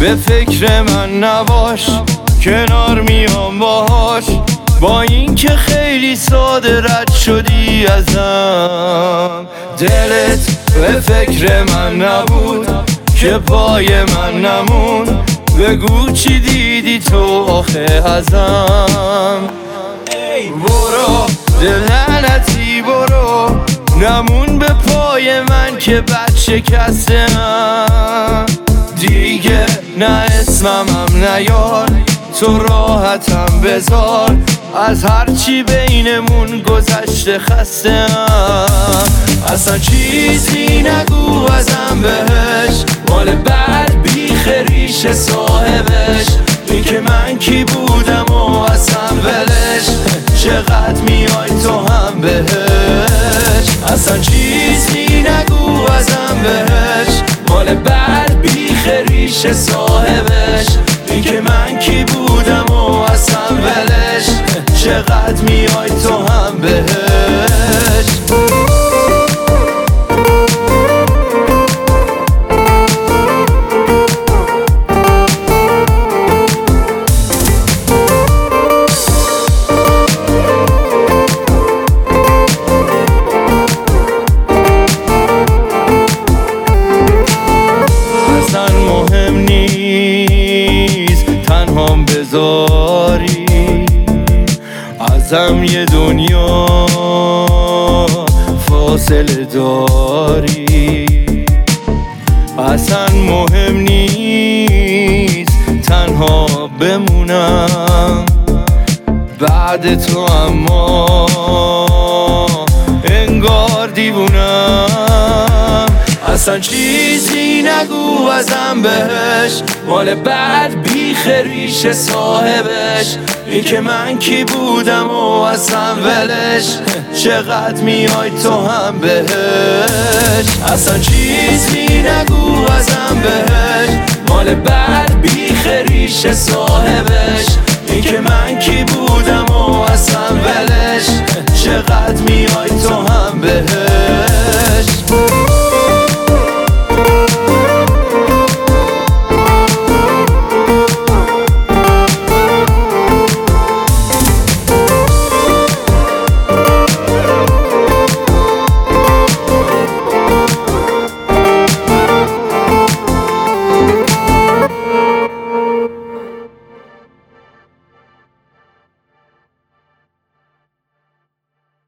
به فکر من نباش کنار میام باهاش. با اینکه خیلی ساده رد شدی ازم. دلت به فکر من نبود که پای من نمون. بگو چی دیدی تو آخه ازم. برو دلنتی برو. نمون به پای من که بچه کسته دیگه نه اسمم هم نیار تو راحتم بذار. از هرچی بینمون گذشته خسته اصلا چیزی نگو ازم بهش. مال بعد بیخ ریش صاحبش. این که من کی بودم و اصلا ولش. چقدر میای تو هم بهش. اصلا چیزی ریش صاحبش؟ این من کی بودم و اصلا ولش چقدر میای فاصله داری؟ اصلا مهم نیست تنها بمونم. بعد تو اما انگار دیوونم. اصلا چیزی نگو ازم بهش. مال بعد بیخ ریش صاحبش. این که من کی بودم و اصلا ولش. چقدر میای تو هم بهش. اصلا چیزی